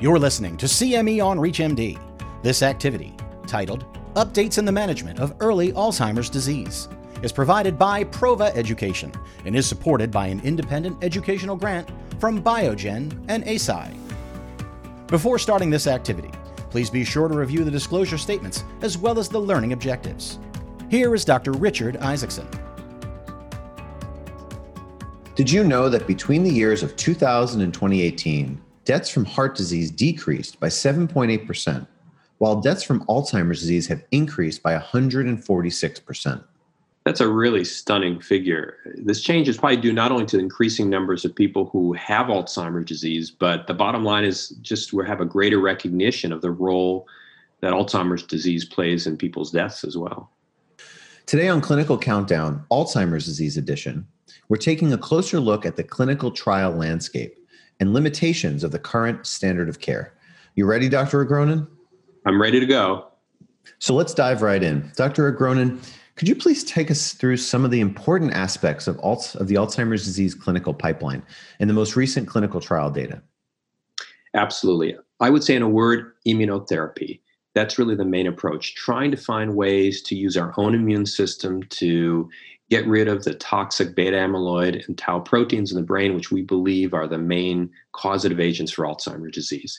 You're listening to CME on ReachMD. This activity, titled Updates in the Management of Early Alzheimer's Disease, is provided by Prova Education and is supported by an independent educational grant from Biogen and Eisai. Before starting this activity, please be sure to review the disclosure statements as well as the learning objectives. Here is Dr. Richard Isaacson. Did you know that between the years of 2000 and 2018, deaths from heart disease decreased by 7.8%, while deaths from Alzheimer's disease have increased by 146%? That's a really stunning figure. This change is probably due not only to increasing numbers of people who have Alzheimer's disease, but the bottom line is just we have a greater recognition of the role that Alzheimer's disease plays in people's deaths as well. Today on Clinical Countdown, Alzheimer's Disease Edition, we're taking a closer look at the clinical trial landscape and limitations of the current standard of care. You ready, Dr. Agronin? I'm ready to go. So let's dive right in. Dr. Agronin, could you please take us through some of the important aspects of, Alt- of the Alzheimer's disease clinical pipeline and the most recent clinical trial data? Absolutely. I would say, in a word, immunotherapy. That's really the main approach, trying to find ways to use our own immune system to get rid of the toxic beta amyloid and tau proteins in the brain, which we believe are the main causative agents for Alzheimer's disease.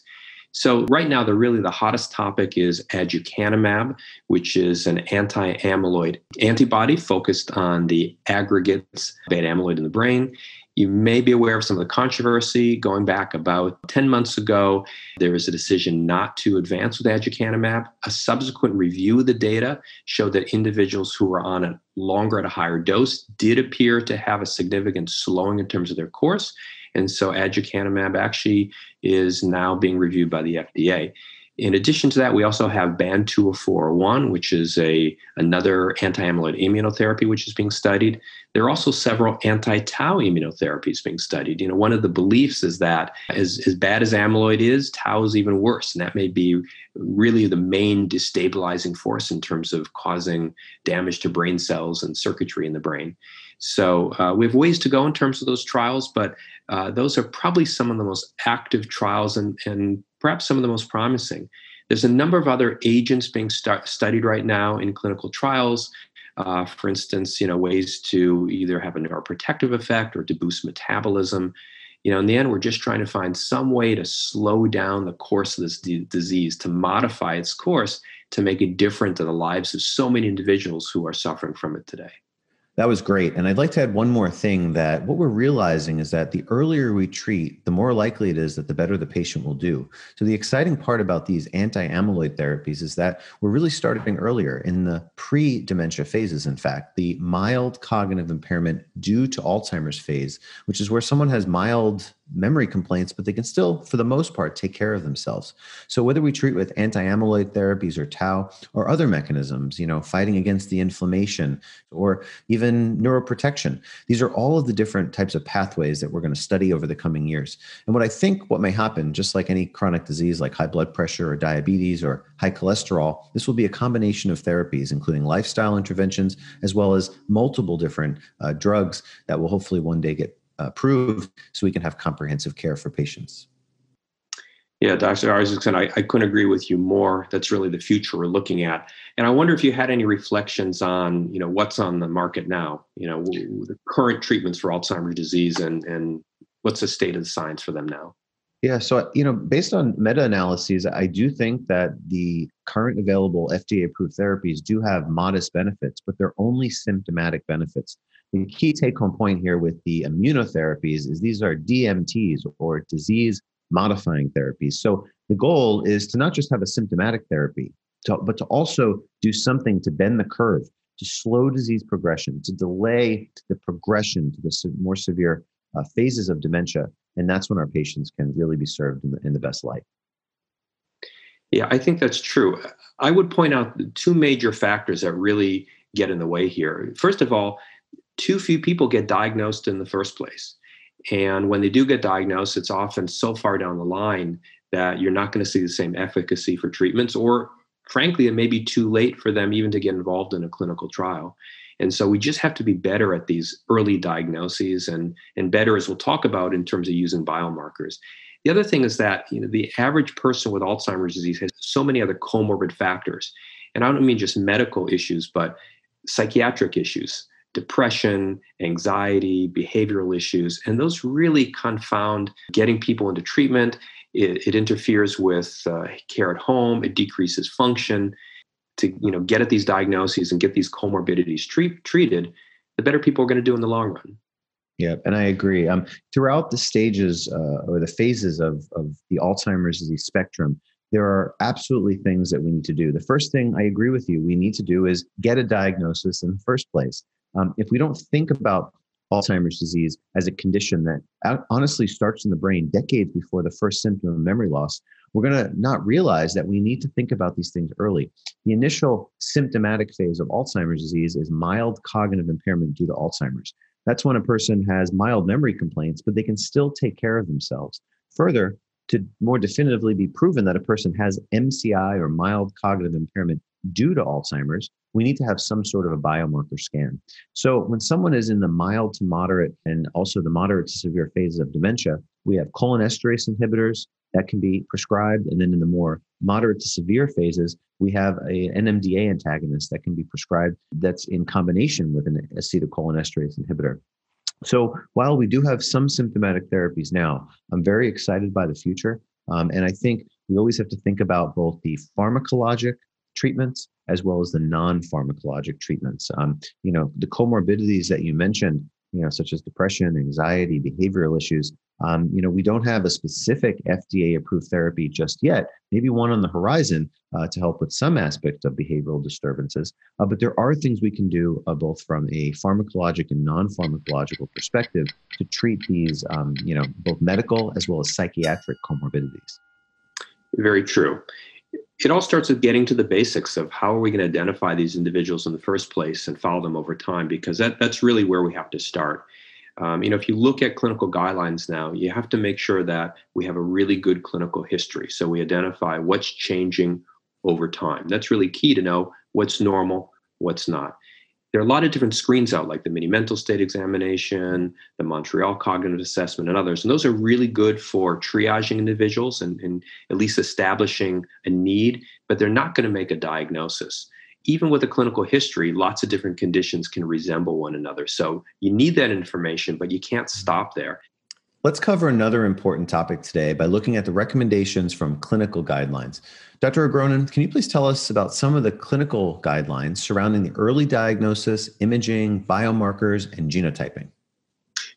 So right now, the really the hottest topic is aducanumab, which is an anti-amyloid antibody focused on the aggregates beta amyloid in the brain. You may be aware of some of the controversy going back about 10 months ago. There was a decision not to advance with aducanumab. A subsequent review of the data showed that individuals who were on it longer at a higher dose did appear to have a significant slowing in terms of their course. And so aducanumab actually is now being reviewed by the FDA. In addition to that, we also have BAN2401, which is a another anti-amyloid immunotherapy which is being studied. There are also several anti-tau immunotherapies being studied. You know, one of the beliefs is that as, as bad as amyloid is, tau is even worse, and that may be really the main destabilizing force in terms of causing damage to brain cells and circuitry in the brain. So uh, we have ways to go in terms of those trials, but uh, those are probably some of the most active trials and, and perhaps some of the most promising. There's a number of other agents being start, studied right now in clinical trials. Uh, for instance, you know, ways to either have a neuroprotective effect or to boost metabolism. You know, in the end, we're just trying to find some way to slow down the course of this d- disease, to modify its course, to make it different to the lives of so many individuals who are suffering from it today. That was great. And I'd like to add one more thing that what we're realizing is that the earlier we treat, the more likely it is that the better the patient will do. So, the exciting part about these anti amyloid therapies is that we're really starting earlier in the pre dementia phases. In fact, the mild cognitive impairment due to Alzheimer's phase, which is where someone has mild memory complaints, but they can still, for the most part, take care of themselves. So whether we treat with anti-amyloid therapies or tau or other mechanisms, you know, fighting against the inflammation or even neuroprotection, these are all of the different types of pathways that we're going to study over the coming years. And what I think what may happen, just like any chronic disease like high blood pressure or diabetes or high cholesterol, this will be a combination of therapies, including lifestyle interventions, as well as multiple different uh, drugs that will hopefully one day get approved so we can have comprehensive care for patients. Yeah, Dr. Isaacson, I, I couldn't agree with you more. That's really the future we're looking at. And I wonder if you had any reflections on, you know, what's on the market now, you know, the current treatments for Alzheimer's disease and, and what's the state of the science for them now? Yeah, so you know, based on meta-analyses, I do think that the current available FDA-approved therapies do have modest benefits, but they're only symptomatic benefits. The key take-home point here with the immunotherapies is these are DMTs or disease-modifying therapies. So the goal is to not just have a symptomatic therapy, to, but to also do something to bend the curve, to slow disease progression, to delay the progression to the more severe uh, phases of dementia and that's when our patients can really be served in the, in the best light. Yeah i think that's true. I would point out two major factors that really get in the way here. First of all too few people get diagnosed in the first place. And when they do get diagnosed it's often so far down the line that you're not going to see the same efficacy for treatments or frankly it may be too late for them even to get involved in a clinical trial. And so we just have to be better at these early diagnoses and, and better, as we'll talk about, in terms of using biomarkers. The other thing is that you know the average person with Alzheimer's disease has so many other comorbid factors, and I don't mean just medical issues, but psychiatric issues, depression, anxiety, behavioral issues, and those really confound getting people into treatment. It, it interferes with uh, care at home. It decreases function. To you know get at these diagnoses and get these comorbidities treat, treated, the better people are going to do in the long run. Yeah, and I agree. Um, throughout the stages uh, or the phases of, of the Alzheimer's disease spectrum, there are absolutely things that we need to do. The first thing I agree with you, we need to do is get a diagnosis in the first place. Um, if we don't think about Alzheimer's disease as a condition that honestly starts in the brain decades before the first symptom of memory loss, we're going to not realize that we need to think about these things early. The initial symptomatic phase of Alzheimer's disease is mild cognitive impairment due to Alzheimer's. That's when a person has mild memory complaints, but they can still take care of themselves. Further, to more definitively be proven that a person has MCI or mild cognitive impairment due to Alzheimer's, we need to have some sort of a biomarker scan. So, when someone is in the mild to moderate and also the moderate to severe phases of dementia, we have cholinesterase inhibitors, that can be prescribed. And then in the more moderate to severe phases, we have a NMDA antagonist that can be prescribed that's in combination with an acetylcholinesterase inhibitor. So while we do have some symptomatic therapies now, I'm very excited by the future. Um, and I think we always have to think about both the pharmacologic treatments as well as the non-pharmacologic treatments. Um, you know, the comorbidities that you mentioned you know, such as depression, anxiety, behavioral issues. Um, you know, we don't have a specific FDA-approved therapy just yet. Maybe one on the horizon uh, to help with some aspect of behavioral disturbances. Uh, but there are things we can do uh, both from a pharmacologic and non-pharmacological perspective to treat these, um, you know, both medical as well as psychiatric comorbidities. Very true it all starts with getting to the basics of how are we going to identify these individuals in the first place and follow them over time because that, that's really where we have to start. Um, you know if you look at clinical guidelines now you have to make sure that we have a really good clinical history. So we identify what's changing over time. That's really key to know what's normal what's not there are a lot of different screens out, like the mini mental state examination, the Montreal cognitive assessment, and others. And those are really good for triaging individuals and, and at least establishing a need, but they're not going to make a diagnosis. Even with a clinical history, lots of different conditions can resemble one another. So you need that information, but you can't stop there. Let's cover another important topic today by looking at the recommendations from clinical guidelines. Dr. Agronin, can you please tell us about some of the clinical guidelines surrounding the early diagnosis, imaging, biomarkers, and genotyping?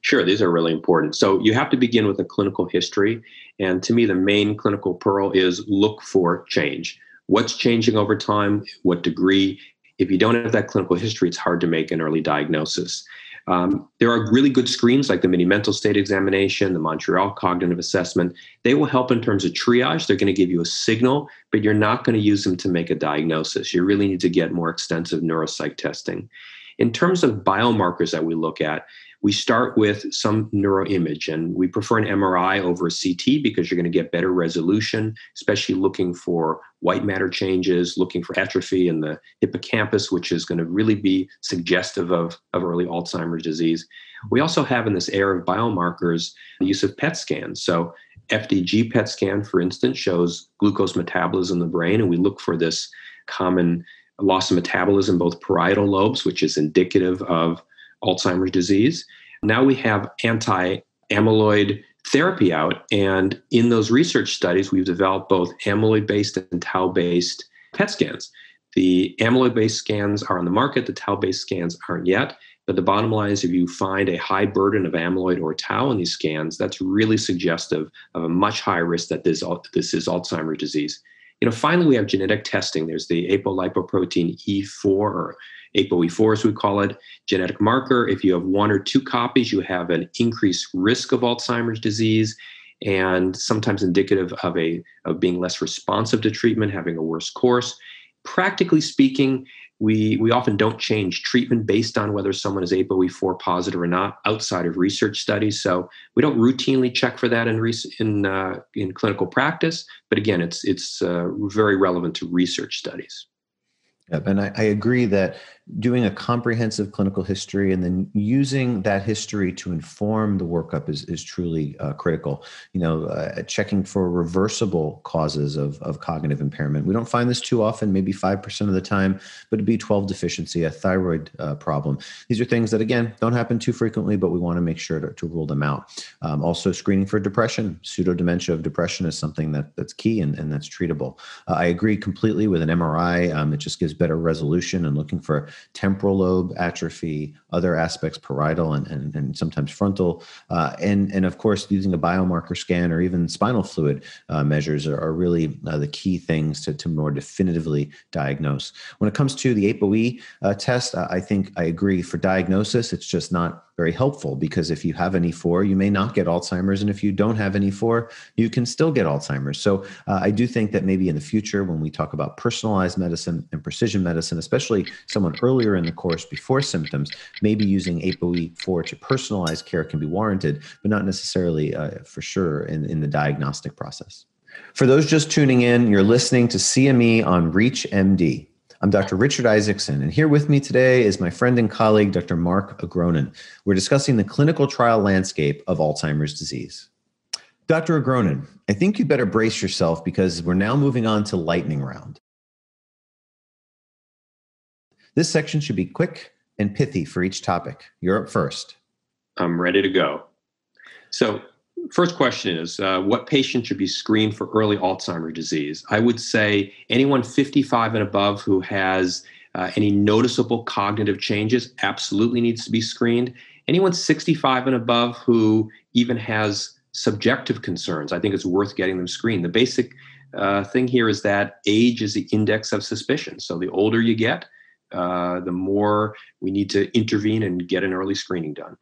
Sure, these are really important. So you have to begin with a clinical history. And to me, the main clinical pearl is look for change. What's changing over time? What degree? If you don't have that clinical history, it's hard to make an early diagnosis. Um, there are really good screens like the mini mental state examination, the Montreal cognitive assessment. They will help in terms of triage. They're going to give you a signal, but you're not going to use them to make a diagnosis. You really need to get more extensive neuropsych testing. In terms of biomarkers that we look at, we start with some neuroimage and we prefer an MRI over a CT because you're going to get better resolution, especially looking for white matter changes, looking for atrophy in the hippocampus, which is going to really be suggestive of, of early Alzheimer's disease. We also have in this era of biomarkers the use of PET scans. So FDG PET scan, for instance, shows glucose metabolism in the brain, and we look for this common loss of metabolism, both parietal lobes, which is indicative of Alzheimer's disease. Now we have anti amyloid therapy out. And in those research studies, we've developed both amyloid based and tau based PET scans. The amyloid based scans are on the market, the tau based scans aren't yet. But the bottom line is if you find a high burden of amyloid or tau in these scans, that's really suggestive of a much higher risk that this, this is Alzheimer's disease. You know, finally, we have genetic testing. There's the apolipoprotein E4 or ApoE4, as we call it, genetic marker. If you have one or two copies, you have an increased risk of Alzheimer's disease and sometimes indicative of a of being less responsive to treatment, having a worse course. Practically speaking, we we often don't change treatment based on whether someone is ApoE4 positive or not outside of research studies. So we don't routinely check for that in in uh, in clinical practice. But again, it's it's uh, very relevant to research studies. Yep. And I, I, agree that doing a comprehensive clinical history and then using that history to inform the workup is, is truly uh, critical. You know, uh, checking for reversible causes of, of cognitive impairment. We don't find this too often, maybe 5% of the time, but a B12 deficiency, a thyroid uh, problem. These are things that, again, don't happen too frequently, but we want to make sure to, to rule them out. Um, also, screening for depression, pseudo dementia of depression is something that, that's key and, and that's treatable. Uh, I agree completely with an MRI. Um, it just gives better resolution and looking for temporal lobe atrophy, other aspects, parietal and, and, and sometimes frontal. Uh, and, and of course, using a biomarker scan or even spinal fluid uh, measures are, are really uh, the key things to, to more definitively diagnose. When it comes to the ApoE uh, test, I think I agree. For diagnosis, it's just not very helpful because if you have an E4, you may not get Alzheimer's. And if you don't have an E4, you can still get Alzheimer's. So uh, I do think that maybe in the future, when we talk about personalized medicine and precision medicine, especially someone earlier in the course before symptoms, maybe using ApoE4 to personalize care can be warranted, but not necessarily uh, for sure in, in the diagnostic process. For those just tuning in, you're listening to CME on ReachMD. I'm Dr. Richard Isaacson, and here with me today is my friend and colleague, Dr. Marc Agronin. We're discussing the clinical trial landscape of Alzheimer's disease. Dr. Agronin, I think you better brace yourself because we're now moving on to lightning round. This section should be quick and pithy for each topic. You're up first. I'm ready to go. So, first question is uh, what patient should be screened for early Alzheimer's disease? I would say anyone 55 and above who has uh, any noticeable cognitive changes absolutely needs to be screened. Anyone 65 and above who even has subjective concerns, I think it's worth getting them screened. The basic uh, thing here is that age is the index of suspicion. So the older you get, uh, the more we need to intervene and get an early screening done.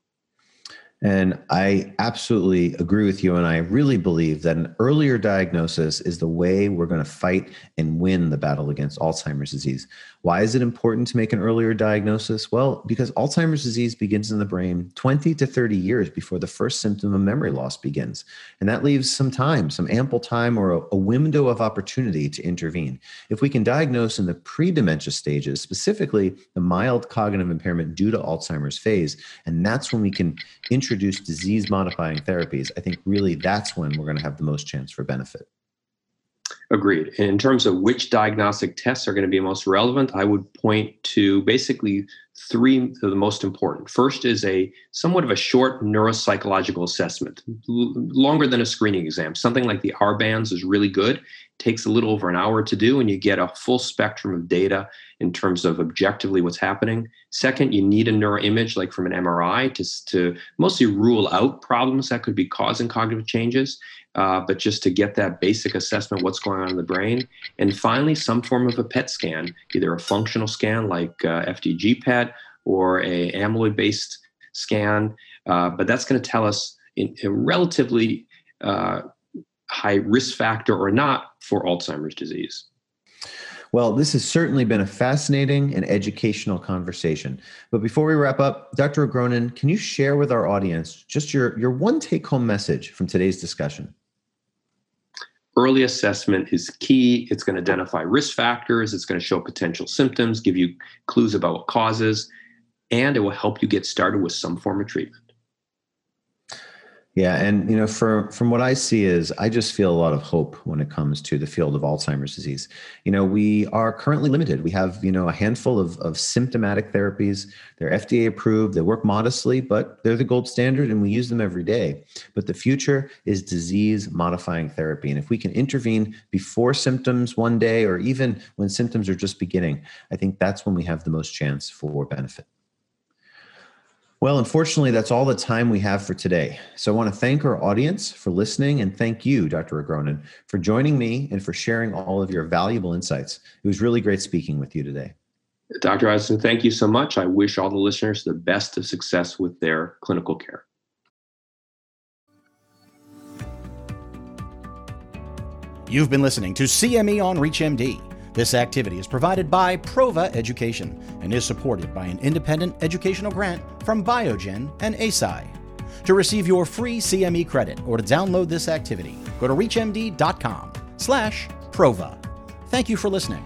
And I absolutely agree with you. And I really believe that an earlier diagnosis is the way we're going to fight and win the battle against Alzheimer's disease. Why is it important to make an earlier diagnosis? Well, because Alzheimer's disease begins in the brain 20 to 30 years before the first symptom of memory loss begins. And that leaves some time, some ample time, or a, window of opportunity to intervene. If we can diagnose in the pre dementia stages, specifically the mild cognitive impairment due to Alzheimer's phase, and that's when we can introduce disease modifying therapies, I think really that's when we're going to have the most chance for benefit. Agreed. in terms of which diagnostic tests are going to be most relevant, I would point to basically three of the most important. First is a somewhat of a short neuropsychological assessment, l- longer than a screening exam. Something like the RBANS is really good. It takes a little over an hour to do, and you get a full spectrum of data in terms of objectively what's happening. Second, you need a neuroimage, like from an MRI, to, to mostly rule out problems that could be causing cognitive changes uh, but just to get that basic assessment what's going on in the brain and finally some form of a pet scan either a functional scan like uh, FDG pet or a amyloid based scan uh, but that's going to tell us in a relatively uh, high risk factor or not for alzheimer's disease well, this has certainly been a fascinating and educational conversation. But before we wrap up, Dr. Agronin, can you share with our audience just your, your one take home message from today's discussion? early assessment is key. It's going to identify risk factors, it's going to show potential symptoms, give you clues about what causes, and it will help you get started with some form of treatment. Yeah, and you know, for from what I see is, I just feel a lot of hope when it comes to the field of Alzheimer's disease. You know, we are currently limited. We have you know a handful of of symptomatic therapies. They're FDA approved. They work modestly, but they're the gold standard, and we use them every day. But the future is disease modifying therapy, and if we can intervene before symptoms one day, or even when symptoms are just beginning, I think that's when we have the most chance for benefit. Well, unfortunately, that's all the time we have for today. So I want to thank our audience for listening and thank you, Dr. Agronin, for joining me and for sharing all of your valuable insights. It was really great speaking with you today. Dr. Eisen, thank you so much. I wish all the listeners the best of success with their clinical care. You've been listening to CME on ReachMD. This activity is provided by Prova Education and is supported by an independent educational grant from Biogen and Eisai. To receive your free CME credit or to download this activity, go to reachmd.com slash prova. Thank you for listening.